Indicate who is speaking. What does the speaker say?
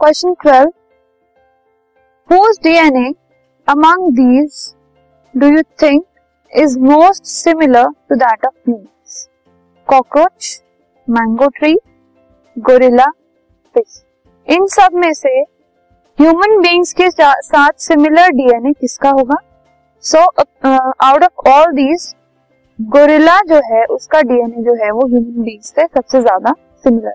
Speaker 1: Question twelve host DNA among do you think is most similar to that of humans cockroach mango tree gorilla fish इन सब में से human beings के साथ similar DNA किसका होगा? So out of all these gorilla जो है, उसका डीएनए जो है, वो ह्यूमन बींग्स से सबसे ज़्यादा similar